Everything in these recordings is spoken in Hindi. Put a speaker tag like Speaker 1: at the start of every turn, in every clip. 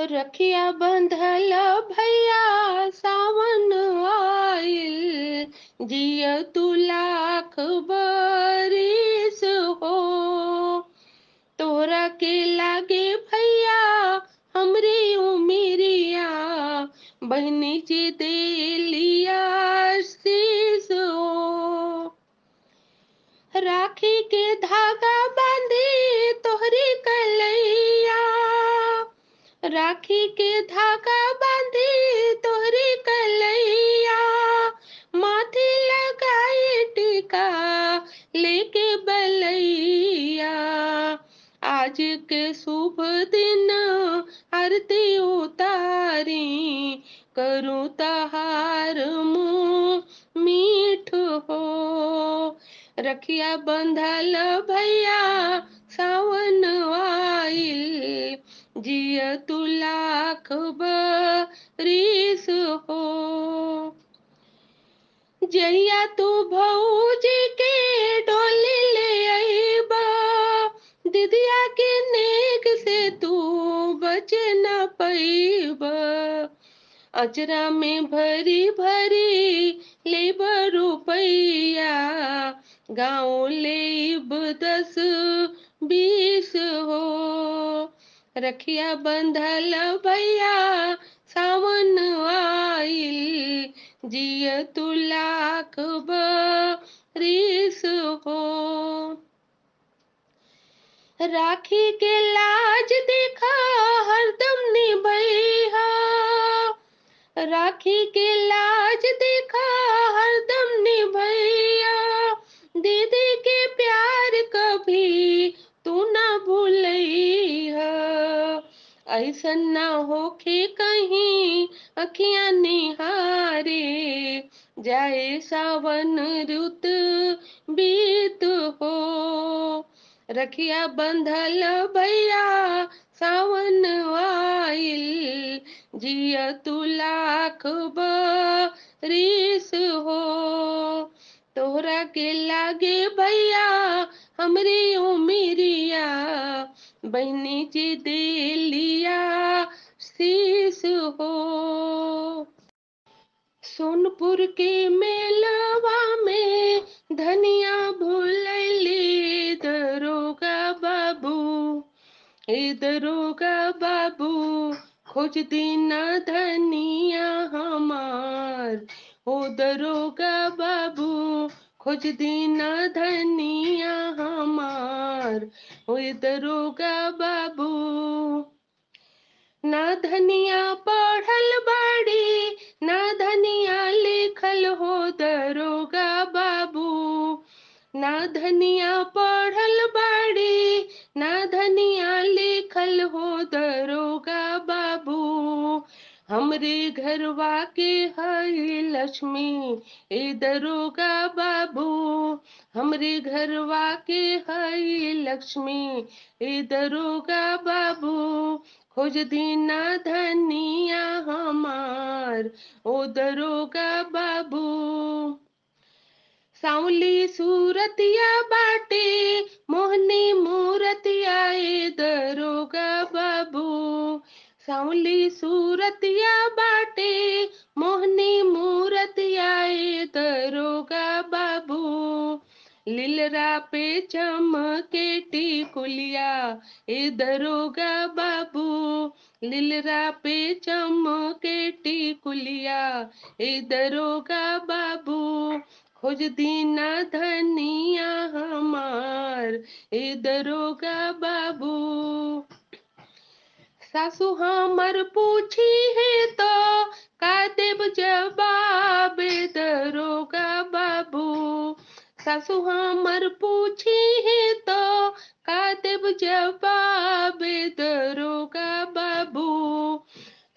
Speaker 1: रखिया बंधल भैया सावन आइल। जिय तू लाख बरिस हो। तोरा के लागे भैया हमरी उमिरिया। बहनी जी देलिया शीस हो। राखी के धागा राखी के धागा बांधी तोहरी कलैया। माथे लगाई टीका लेके बलैया। आज के शुभ दिन, आरती उतारी करूँ तहार मुँह मीठ हो। रखिया बंधल भैया लाख बरिस हो। जहिया तू भौजी के डोली ले अइबा, दिदिया के नेक से तू बच न पैबा अजरा में भरी भरी लेब रुपैया गाँव लेब दस रखिया बंधल भैया, सावन आइल जिय तू लाख बरिस हो राखी के लाज देखा, हरदम निभैया। राखी के लाज ऐसन ना होखे कहीं अखियाँ निहारे, जाए सावन रुत बीत हो। रखिया बंधल भैया, सावन आइल, जिय तू लाख बरिस हो। तोहरा के लागे भैया, हमरी उमिरिया, बहनी जी शीस हो। सोनपुर के मेलवा में धनिया भूलैली दरोगा बाबू, ए दरोगा बाबू, खोज दीना धनिया हमार। ओ दरोगा बाबू, खोज दीना धनिया हमार। ओ दरोगा बाबू ना धनिया पढ़ल बाड़ी, ना धनिया लिखल हो दरोगा बाबू। ना धनिया पढ़ल बाड़ी, ना धनिया लिखल हो बाबू हमरे घरवा के हई लक्ष्मी, ए दरोगा बाबू। हमरे घरवा के हई लक्ष्मी, ए दरोगा बाबू। खोज दीना धनिया हमार, ओ दरोगा बाबू। सावली सूरतिया बाटे, मोहनी मूरतिया, ए दरोगा बाबू। सावली सूरतिया बाटे, मोहनी मूरतिया ए दरोगा बाबू। लीलरा पे चमके टिकुलिया, ए दरोगा बाबू। लीलरा पे चमके टिकुलिया, ए दरोगा बाबू। खोज दीना धनिया हमार, ए दरोगा बाबू। सासू हमर पूछी है तो का देव जवाब दरोगा बाबू। सासू हमर पूछी है तो का देव जवाब दरोगा बाबू।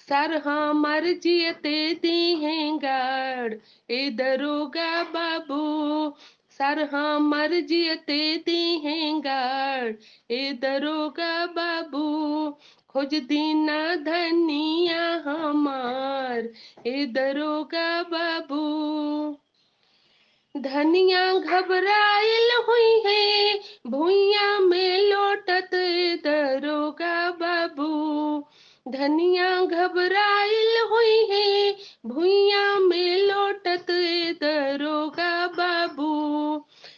Speaker 1: सर हमर जियते दी हैं गाड़, ए दरोगा बाबू। सर हमर जियते दी हैं गाड़ ए दरोगा बाबू, खोज दीना धनिया हमार। ए दरोगा बाबू, धनिया घबराइल हुई है, भुइया में लौटत दरोगा बाबू। धनिया घबराइल हुई है, भुइया में लोटत दरोगा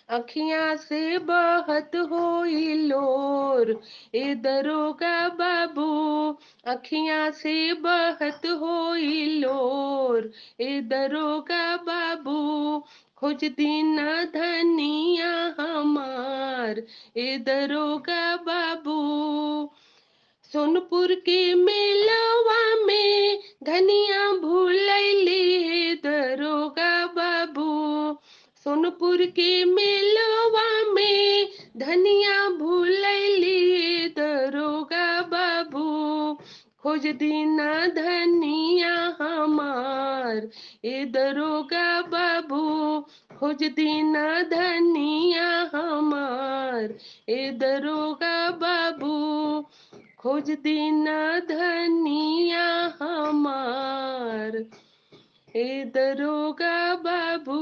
Speaker 1: अखियाँ से बहत होई लोर ए दरोगा बाबू। अखियाँ से बहत होई लोर ए दरोगा बाबू। खोज दीना धनिया हमार ए दरोगा बाबू। सोनपुर के मेलवा में धनिया भूलैली सोनपुर के मेलवा में धनिया हे दरोगा बाबू। खोज दीना धनिया हमार, ए दरोगा बाबू। खोज दीना धनिया हमार, ए दरोगा बाबू। खोज दीना धनिया हमार, ए दरोगा बाबू।